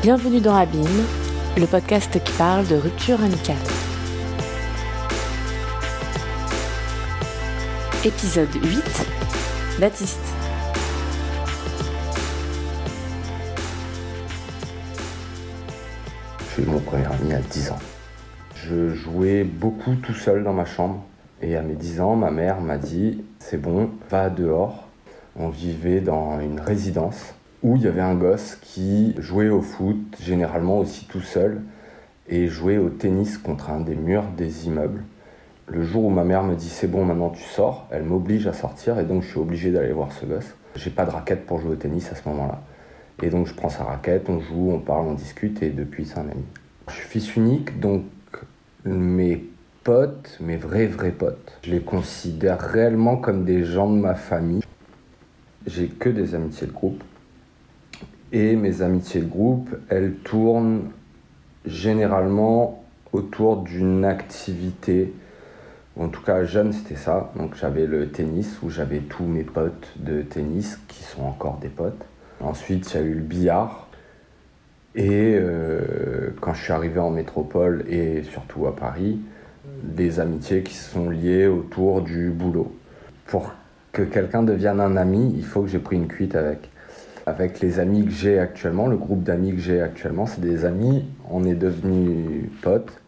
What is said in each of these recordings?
Bienvenue dans Abîme, le podcast qui parle de rupture amicale. Épisode 8 Baptiste. J'ai eu mon premier ami à 10 ans. Je jouais beaucoup tout seul dans ma chambre. Et à mes 10 ans, ma mère m'a dit C'est bon, va dehors. On vivait dans une résidence où il y avait un gosse qui jouait au foot, généralement aussi tout seul, et jouait au tennis contre un des murs des immeubles. Le jour où ma mère me dit c'est bon, maintenant tu sors, elle m'oblige à sortir et donc je suis obligé d'aller voir ce gosse. J'ai pas de raquette pour jouer au tennis à ce moment-là. Et donc je prends sa raquette, on joue, on parle, on discute et depuis c'est un ami. Je suis fils unique donc mes potes, mes vrais vrais potes, je les considère réellement comme des gens de ma famille. J'ai que des amitiés de groupe. Et mes amitiés de groupe, elles tournent généralement autour d'une activité. En tout cas, jeune, c'était ça. Donc j'avais le tennis où j'avais tous mes potes de tennis qui sont encore des potes. Ensuite, a eu le billard. Et euh, quand je suis arrivé en métropole et surtout à Paris, des amitiés qui sont liées autour du boulot. Pour que quelqu'un devienne un ami, il faut que j'ai pris une cuite avec avec les amis que j'ai actuellement, le groupe d'amis que j'ai actuellement, c'est des amis, on est devenus potes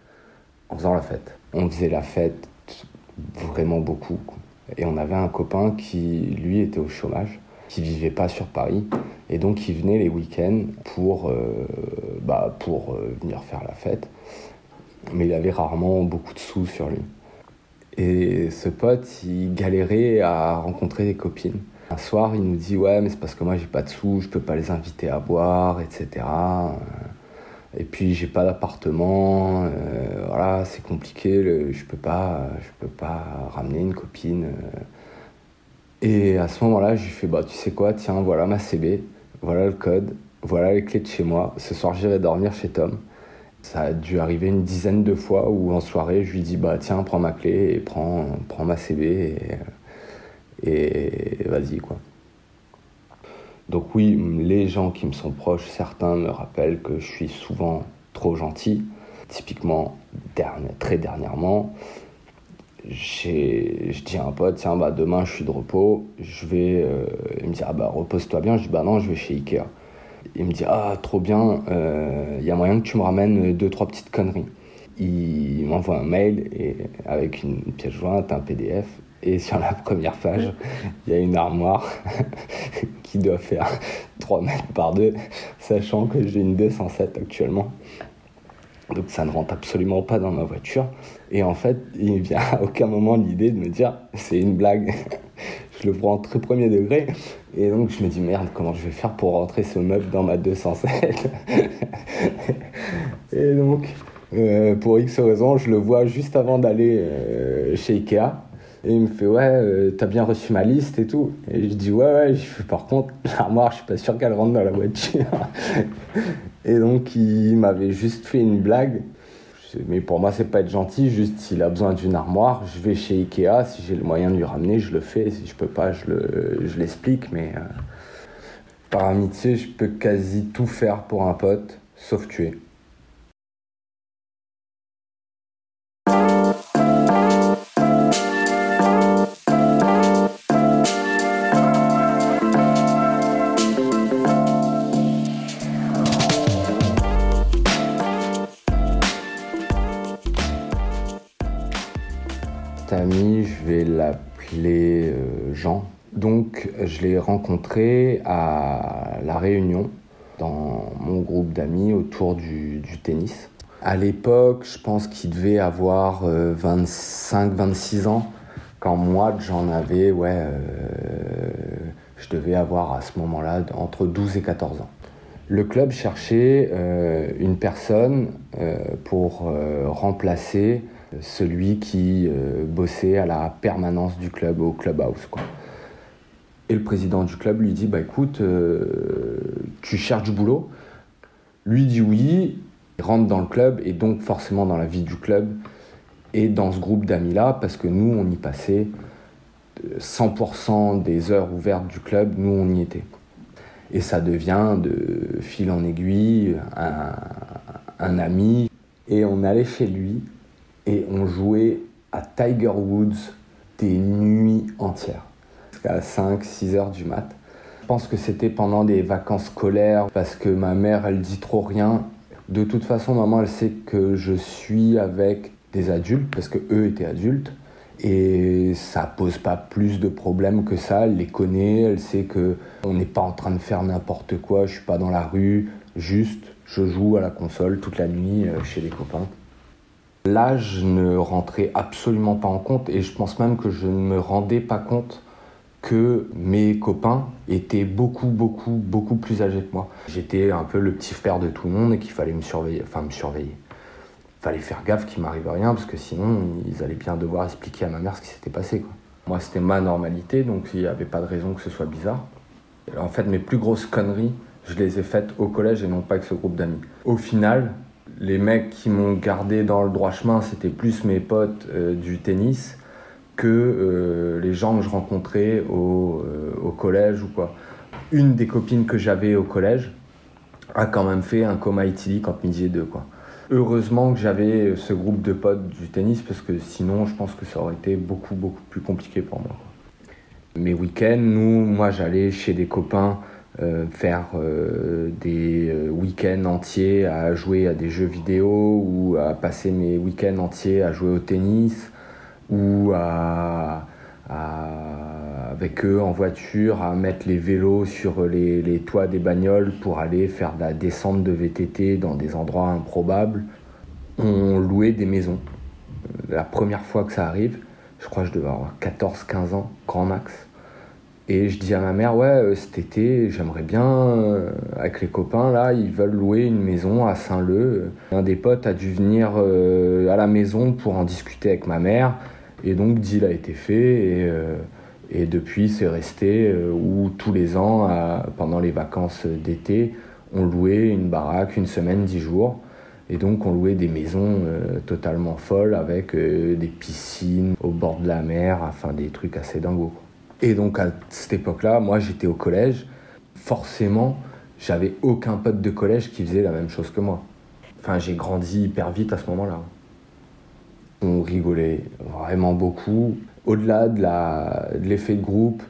en faisant la fête. On faisait la fête vraiment beaucoup. Et on avait un copain qui, lui, était au chômage, qui vivait pas sur Paris. Et donc, il venait les week-ends pour, euh, bah, pour euh, venir faire la fête. Mais il avait rarement beaucoup de sous sur lui. Et ce pote, il galérait à rencontrer des copines. Un soir, il nous dit Ouais, mais c'est parce que moi j'ai pas de sous, je peux pas les inviter à boire, etc. Et puis j'ai pas d'appartement, euh, voilà, c'est compliqué, je peux pas, je peux pas ramener une copine. Euh. Et à ce moment-là, je lui fais Bah, tu sais quoi, tiens, voilà ma CB, voilà le code, voilà les clés de chez moi. Ce soir, j'irai dormir chez Tom. Ça a dû arriver une dizaine de fois où en soirée, je lui dis Bah, tiens, prends ma clé et prends, prends ma CB. Et vas-y quoi. Donc oui, les gens qui me sont proches, certains me rappellent que je suis souvent trop gentil. Typiquement, très dernièrement, je dis à un pote, tiens, bah, demain je suis de repos, je vais... Euh, il me dit, ah bah repose-toi bien, je dis, bah non, je vais chez Ikea. Il me dit, ah trop bien, il euh, y a moyen que tu me ramènes deux, trois petites conneries. Il m'envoie un mail et, avec une pièce jointe, un PDF, et sur la première page, il y a une armoire qui doit faire 3 mètres par 2, sachant que j'ai une 207 actuellement. Donc ça ne rentre absolument pas dans ma voiture. Et en fait, il ne vient à aucun moment l'idée de me dire c'est une blague. je le prends en très premier degré. Et donc je me dis merde, comment je vais faire pour rentrer ce meuble dans ma 207 Et donc, euh, pour X raisons, je le vois juste avant d'aller euh, chez Ikea. Et il me fait ouais, euh, t'as bien reçu ma liste et tout. Et je dis ouais ouais. Je fais par contre l'armoire, je suis pas sûr qu'elle rentre dans la voiture. et donc il m'avait juste fait une blague. Mais pour moi c'est pas être gentil. Juste s'il a besoin d'une armoire, je vais chez Ikea. Si j'ai le moyen de lui ramener, je le fais. Si je peux pas, je le, je l'explique. Mais euh, par amitié, je peux quasi tout faire pour un pote, sauf tuer. Donc, je l'ai rencontré à La Réunion, dans mon groupe d'amis autour du, tennis. À l'époque, je pense qu'il devait avoir 25-26 euh, ans, quand moi, j'en avais, ouais, euh, je devais avoir à ce moment-là entre 12 et 14 ans. Le club cherchait une personne pour remplacer celui qui euh, bossait à la permanence du club, au clubhouse. Quoi. Et le président du club lui dit Bah écoute, euh, tu cherches du boulot Lui dit oui, il rentre dans le club et donc forcément dans la vie du club et dans ce groupe d'amis-là, parce que nous, on y passait 100% des heures ouvertes du club, nous, on y était. Et ça devient de fil en aiguille un ami. Et on allait chez lui et on jouait à Tiger Woods des nuits entières, jusqu'à 5-6 heures du mat. Je pense que c'était pendant des vacances scolaires parce que ma mère, elle dit trop rien. De toute façon, maman, elle sait que je suis avec des adultes parce que eux étaient adultes et ça pose pas plus de problèmes que ça. Elle les connaît, elle sait que on n'est pas en train de faire n'importe quoi. Je suis pas dans la rue, juste je joue à la console toute la nuit euh, chez les copains. L'âge ne rentrait absolument pas en compte et je pense même que je ne me rendais pas compte que mes copains étaient beaucoup, beaucoup, beaucoup plus âgés que moi. J'étais un peu le petit frère de tout le monde et qu'il fallait me surveiller, enfin me surveiller. Il fallait faire gaffe qu'il m'arrive rien parce que sinon ils allaient bien devoir expliquer à ma mère ce qui s'était passé. Moi c'était ma normalité donc il n'y avait pas de raison que ce soit bizarre. En fait mes plus grosses conneries, je les ai faites au collège et non pas avec ce groupe d'amis. Au final, les mecs qui m'ont gardé dans le droit chemin, c'était plus mes potes euh, du tennis que euh, les gens que je rencontrais au, euh, au, collège ou quoi. Une des copines que j'avais au collège a quand même fait un coma éthylique entre midi et deux. Quoi. Heureusement que j'avais ce groupe de potes du tennis parce que sinon je pense que ça aurait été beaucoup beaucoup plus compliqué pour moi. Mes week-ends, nous, moi j'allais chez des copains euh, faire des week-ends entiers à jouer à des jeux vidéo ou à passer mes week-ends entiers à jouer au tennis ou avec eux en voiture à mettre les vélos sur les, les, toits des bagnoles pour aller faire de la descente de VTT dans des endroits improbables. On louait des maisons. La première fois que ça arrive, je crois que je devais avoir 14-15 ans, grand max. Et je dis à ma mère, ouais, euh, cet été, j'aimerais bien, euh, avec les copains, là, ils veulent louer une maison à Saint-Leu. Un des potes a dû venir euh, à la maison pour en discuter avec ma mère. Et donc, deal a été fait. Et, et depuis, c'est resté où tous les ans, pendant les vacances d'été, on louait une baraque, une semaine, dix jours. Et donc, on louait des maisons totalement folles avec des piscines au bord de la mer, enfin des trucs assez dingos. Et donc à cette époque-là, moi j'étais au collège. Forcément, j'avais aucun pote de collège qui faisait la même chose que moi. Enfin, j'ai grandi hyper vite à ce moment-là. On rigolait vraiment beaucoup. Au-delà de l'effet de, groupe,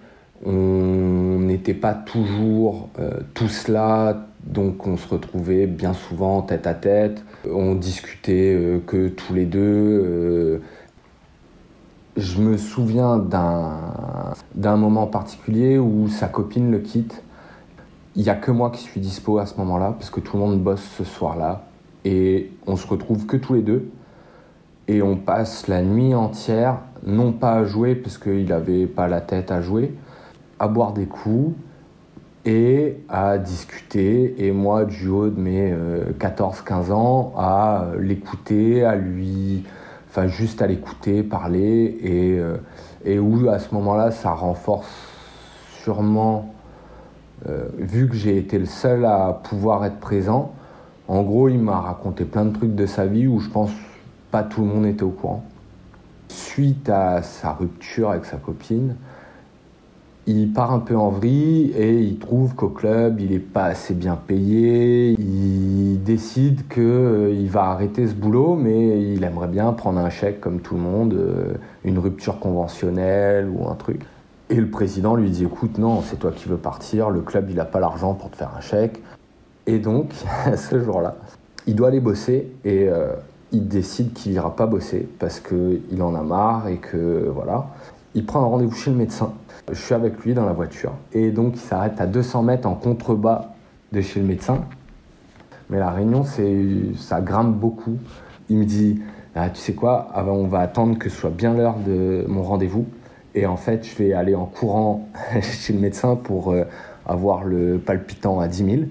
on n'était pas toujours euh, tous là, donc on se retrouvait bien souvent tête à tête. On discutait euh, que tous les deux. Euh, je me souviens d'un moment particulier où sa copine le quitte. Il n'y a que moi qui suis dispo à ce moment-là, parce que tout le monde bosse ce soir-là. Et on se retrouve que tous les deux. Et on passe la nuit entière, non pas à jouer, parce qu'il n'avait pas la tête à jouer, à boire des coups et à discuter. Et moi, du haut de mes 14-15 euh, ans, à l'écouter, à lui enfin juste à l'écouter, parler, et, euh, où à ce moment-là, ça renforce sûrement, euh, vu que j'ai été le seul à pouvoir être présent, en gros, il m'a raconté plein de trucs de sa vie où je pense pas tout le monde était au courant. Suite à sa rupture avec sa copine, il part un peu en vrille et il trouve qu'au club, il n'est pas assez bien payé. Il décide qu'il euh, va arrêter ce boulot, mais il aimerait bien prendre un chèque comme tout le monde, euh, une rupture conventionnelle ou un truc. Et le président lui dit écoute, non, c'est toi qui veux partir, le club, il n'a pas l'argent pour te faire un chèque. Et donc, ce jour-là, il doit aller bosser et euh, il décide qu'il n'ira pas bosser parce qu'il en a marre et que voilà. Il prend un rendez-vous chez le médecin je suis avec lui dans la voiture. Et donc, il s'arrête à 200 mètres en contrebas de chez le médecin. Mais la réunion, ça grimpe beaucoup. Il me dit ah, Tu sais quoi, on va attendre que ce soit bien l'heure de mon rendez-vous. Et en fait, je vais aller en courant chez le médecin pour euh, avoir le palpitant à 10 000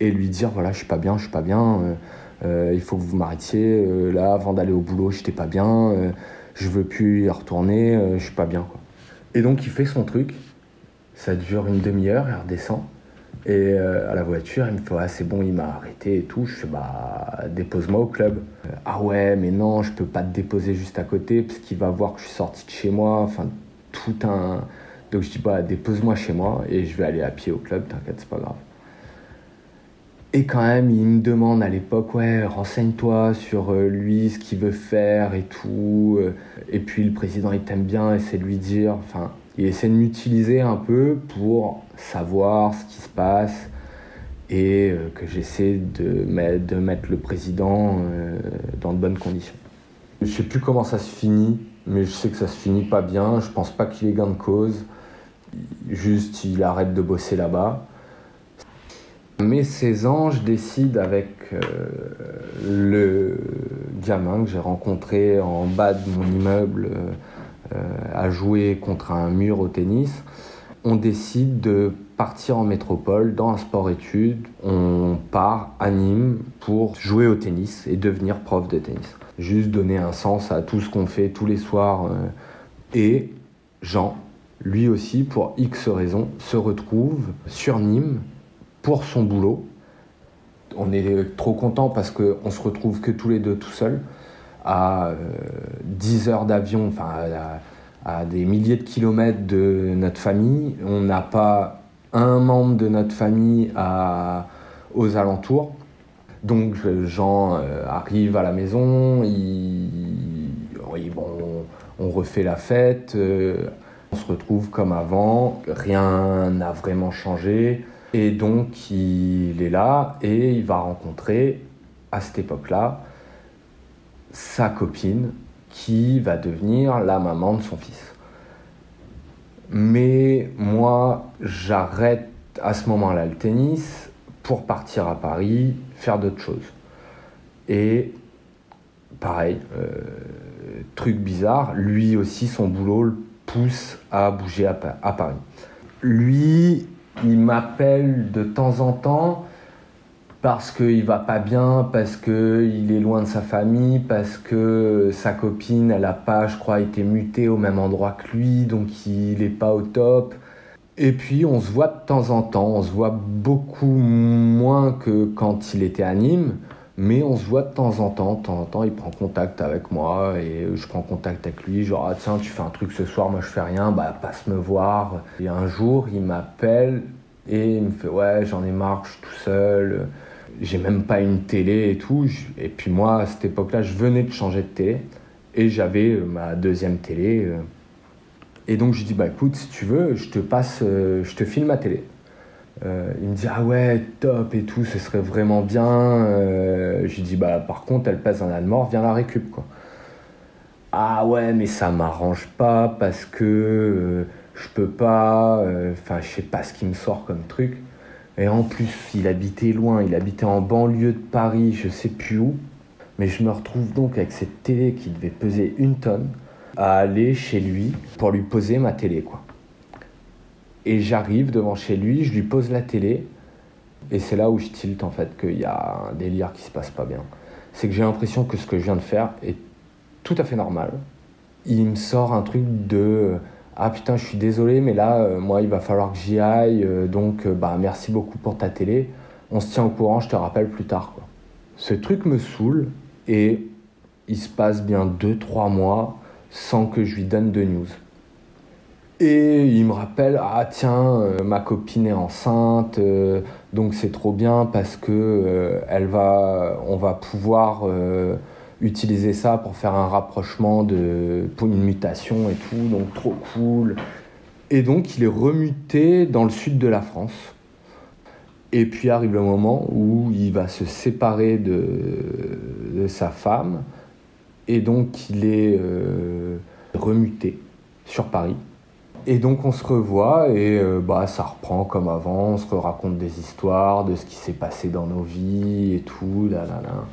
et lui dire Voilà, je suis pas bien, je suis pas bien. Euh, euh, il faut que vous m'arrêtiez. là, avant d'aller au boulot, j'étais pas bien. je veux plus y retourner. je suis pas bien. Et donc il fait son truc, ça dure une demi-heure, il redescend. Et euh, à la voiture, il me fait ah, c'est bon, il m'a arrêté et tout. Je fais bah dépose-moi au club. Euh, ah ouais, mais non, je peux pas te déposer juste à côté parce qu'il va voir que je suis sorti de chez moi. Enfin, tout un, Donc je dis, bah, dépose-moi chez moi et je vais aller à pied au club, t'inquiète, c'est pas grave. Et quand même, il me demande à l'époque, ouais, renseigne-toi sur euh, lui, ce qu'il veut faire et tout. Euh. Et puis le président, il t'aime bien, essaie de lui dire. Enfin, il essaie de m'utiliser un peu pour savoir ce qui se passe et euh, que j'essaie de, mettre le président dans de bonnes conditions. Je sais plus comment ça se finit, mais je sais que ça se finit pas bien. Je pense pas qu'il ait gain de cause. Juste, il arrête de bosser là-bas. Mes 16 ans, je décide avec euh, le gamin que j'ai rencontré en bas de mon immeuble euh, à jouer contre un mur au tennis. On décide de partir en métropole dans un sport-études. On part à Nîmes pour jouer au tennis et devenir prof de tennis. Juste donner un sens à tout ce qu'on fait tous les soirs. Euh. Et Jean, lui aussi, pour X raisons, se retrouve sur Nîmes pour son boulot. On est trop content parce qu'on se retrouve que tous les deux tout seuls à 10 euh, heures d'avion, enfin à, des milliers de kilomètres de notre famille. On n'a pas un membre de notre famille aux alentours. Donc Jean euh, arrive à la maison, on refait la fête, euh, on se retrouve comme avant, rien n'a vraiment changé. Et donc, il est là et il va rencontrer, à cette époque-là, sa copine qui va devenir la maman de son fils. Mais moi, j'arrête à ce moment-là le tennis pour partir à Paris, faire d'autres choses. Et pareil, euh, truc bizarre, lui aussi, son boulot le pousse à bouger à Paris. Lui, il m'appelle de temps en temps parce qu'il va pas bien, parce qu'il est loin de sa famille, parce que sa copine, elle a pas, je crois, été mutée au même endroit que lui, donc il n'est pas au top. Et puis on se voit de temps en temps, on se voit beaucoup moins que quand il était à Nîmes, mais on se voit de temps en temps, de temps en temps il prend contact avec moi et je prends contact avec lui, genre ah, tiens tu fais un truc ce soir, moi je fais rien, bah passe me voir. Et un jour il m'appelle et il me fait ouais j'en ai marre, je suis tout seul, j'ai même pas une télé et tout. Et puis moi à cette époque-là je venais de changer de télé et j'avais euh, ma deuxième télé. Euh. Et donc je dis bah écoute si tu veux je te passe, euh, je te filme ma télé. Euh, il me dit ah ouais top et tout, ce serait vraiment bien. Euh, je lui dis bah par contre elle pèse un mort, viens la récup quoi. Ah ouais mais ça m'arrange pas parce que euh, je peux pas, enfin je sais pas ce qui me sort comme truc. Et en plus il habitait loin, il habitait en banlieue de Paris, je sais plus où. Mais je me retrouve donc avec cette télé qui devait peser une tonne à aller chez lui pour lui poser ma télé quoi. Et j'arrive devant chez lui, je lui pose la télé, et c'est là où je tilte en fait qu'il y a un délire qui se passe pas bien. C'est que j'ai l'impression que ce que je viens de faire est tout à fait normal. Il me sort un truc de ah putain je suis désolé mais là euh, moi il va falloir que j'y aille euh, donc euh, bah merci beaucoup pour ta télé. On se tient au courant, je te rappelle plus tard quoi. Ce truc me saoule et il se passe bien 2-3 mois sans que je lui donne de news. Et il me rappelle, ah tiens, euh, ma copine est enceinte, euh, donc c'est trop bien parce que euh, elle va, on va pouvoir utiliser ça pour faire un rapprochement de, pour une mutation et tout, donc trop cool. Et donc il est remuté dans le sud de la France. Et puis arrive le moment où il va se séparer de, de sa femme, et donc il est remuté sur Paris. Et donc on se revoit et euh, bah, ça reprend comme avant, on se raconte des histoires de ce qui s'est passé dans nos vies et tout, là, là, là.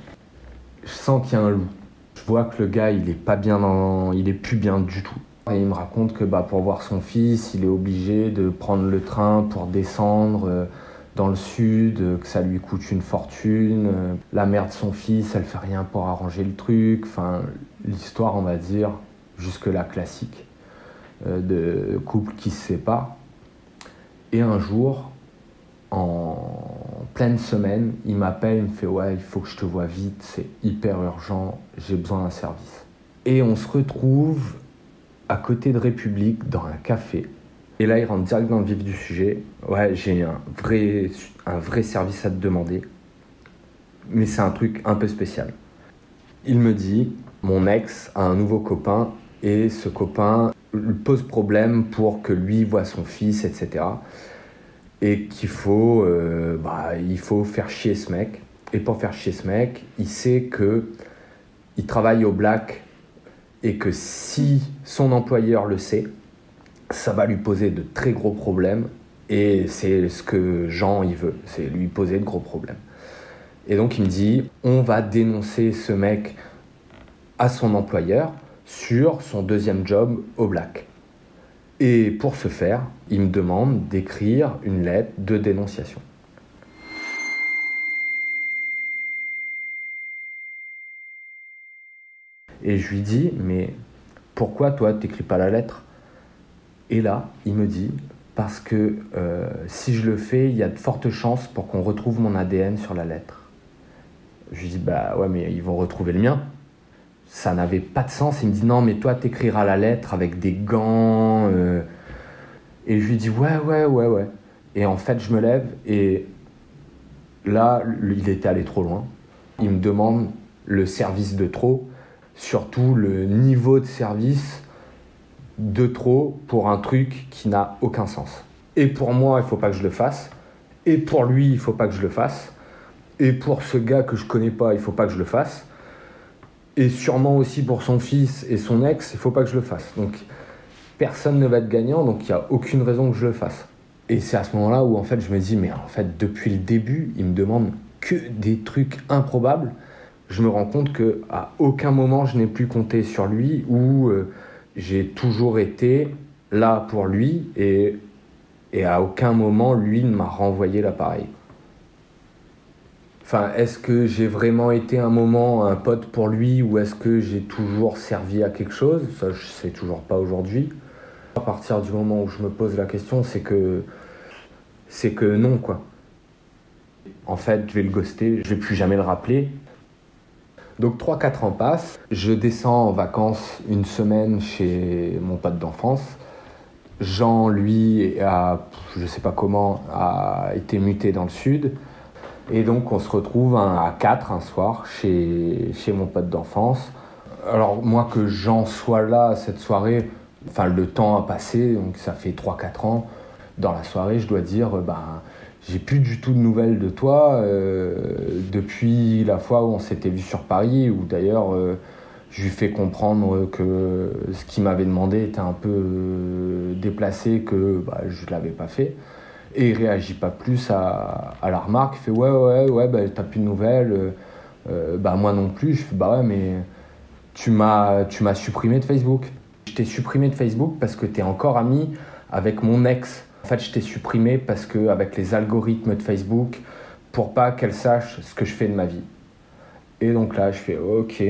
Je sens qu'il y a un loup. Je vois que le gars, il est pas bien dans... il est plus bien du tout. Et il me raconte que bah, pour voir son fils, il est obligé de prendre le train pour descendre euh, dans le sud, euh, que ça lui coûte une fortune. la mère de son fils, elle fait rien pour arranger le truc. Enfin, l'histoire, on va dire, jusque-là classique. Euh, de couples qui se séparent. Et un jour, en pleine semaine, il m'appelle, il me fait Ouais, il faut que je te vois vite, c'est hyper urgent, j'ai besoin d'un service. Et on se retrouve à côté de République dans un café. Et là, il rentre direct dans le vif du sujet. Ouais, j'ai un vrai, un vrai service à te demander. Mais c'est un truc un peu spécial. Il me dit, mon ex a un nouveau copain et ce copain pose problème pour que lui voit son fils, etc. Et qu'il faut, euh, bah, il faut faire chier ce mec. Et pour faire chier ce mec, il sait que il travaille au black et que si son employeur le sait, ça va lui poser de très gros problèmes. Et c'est ce que Jean il veut, c'est lui poser de gros problèmes. Et donc il me dit, on va dénoncer ce mec à son employeur sur son deuxième job au black. Et pour ce faire, il me demande d'écrire une lettre de dénonciation. Et je lui dis, mais pourquoi toi, t'écris pas la lettre? Et là, il me dit, parce que euh, si je le fais, il y a de fortes chances pour qu'on retrouve mon ADN sur la lettre. Je lui dis, bah ouais, mais ils vont retrouver le mien. Ça n'avait pas de sens. Il me dit, non, mais toi, t'écriras la lettre avec des gants. Euh. Et je lui dis, ouais, ouais, ouais, ouais. Et en fait, je me lève et là, il était allé trop loin. Il me demande le service de trop surtout le niveau de service de trop pour un truc qui n'a aucun sens. Et pour moi, il faut pas que je le fasse. Et pour lui, il faut pas que je le fasse. Et pour ce gars que je connais pas, il faut pas que je le fasse. Et sûrement aussi pour son fils et son ex, il faut pas que je le fasse. Donc personne ne va être gagnant, donc il n'y a aucune raison que je le fasse. Et c'est à ce moment-là où en fait je me dis, mais en fait depuis le début, il me demande que des trucs improbables je me rends compte que à aucun moment je n'ai plus compté sur lui ou euh, j'ai toujours été là pour lui et, et à aucun moment lui ne m'a renvoyé l'appareil. Enfin, est-ce que j'ai vraiment été un moment un pote pour lui ou est-ce que j'ai toujours servi à quelque chose? Ça, je sais toujours pas aujourd'hui. À partir du moment où je me pose la question, c'est que non quoi. En fait, je vais le ghoster, je vais plus jamais le rappeler donc 3-4 ans passent, je descends en vacances une semaine chez mon pote d'enfance. Jean, lui, a, je sais pas comment, a été muté dans le sud. Et donc on se retrouve à 4 un soir chez, mon pote d'enfance. Alors moi que Jean soit là cette soirée, enfin le temps a passé, donc ça fait 3-4 ans. Dans la soirée, je dois dire, ben, j'ai plus du tout de nouvelles de toi euh, depuis la fois où on s'était vu sur Paris, où d'ailleurs euh, je lui fais comprendre que ce qu'il m'avait demandé était un peu euh, déplacé, que bah, je ne l'avais pas fait. Et il réagit pas plus à, la remarque. Il fait Ouais, ouais, ouais, bah, t'as plus de nouvelles. bah, moi non plus. Je fais Bah ouais, mais tu m'as supprimé de Facebook. Je t'ai supprimé de Facebook parce que tu es encore ami avec mon ex. En fait, je t'ai supprimé parce que avec les algorithmes de Facebook, pour pas qu'elle sache ce que je fais de ma vie. Et donc là, je fais OK,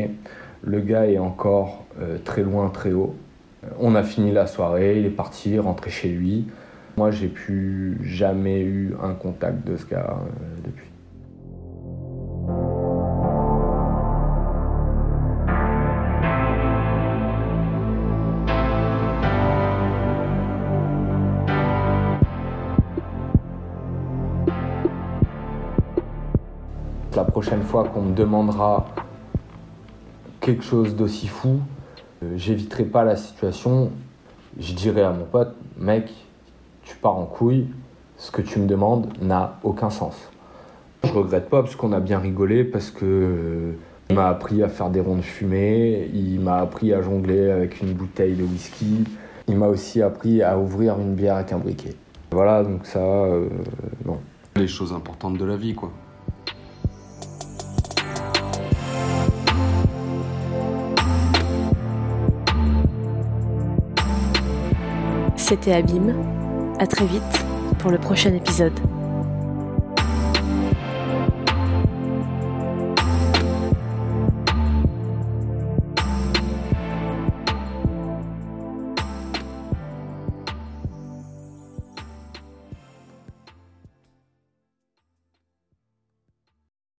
le gars est encore euh, très loin, très haut. On a fini la soirée, il est parti, rentré chez lui. Moi, j'ai plus jamais eu un contact de ce gars euh, depuis. la prochaine fois qu'on me demandera quelque chose d'aussi fou, euh, j'éviterai pas la situation. Je dirai à mon pote, mec, pars en couille, ce que tu me demandes n'a aucun sens. Je regrette pas parce qu'on a bien rigolé, parce que euh, il m'a appris à faire des rondes fumées, il m'a appris à jongler avec une bouteille de whisky, il m'a aussi appris à ouvrir une bière avec un briquet. Voilà, donc ça, euh, non. Les choses importantes de la vie, quoi. C'était Abîme. À très vite pour le prochain épisode.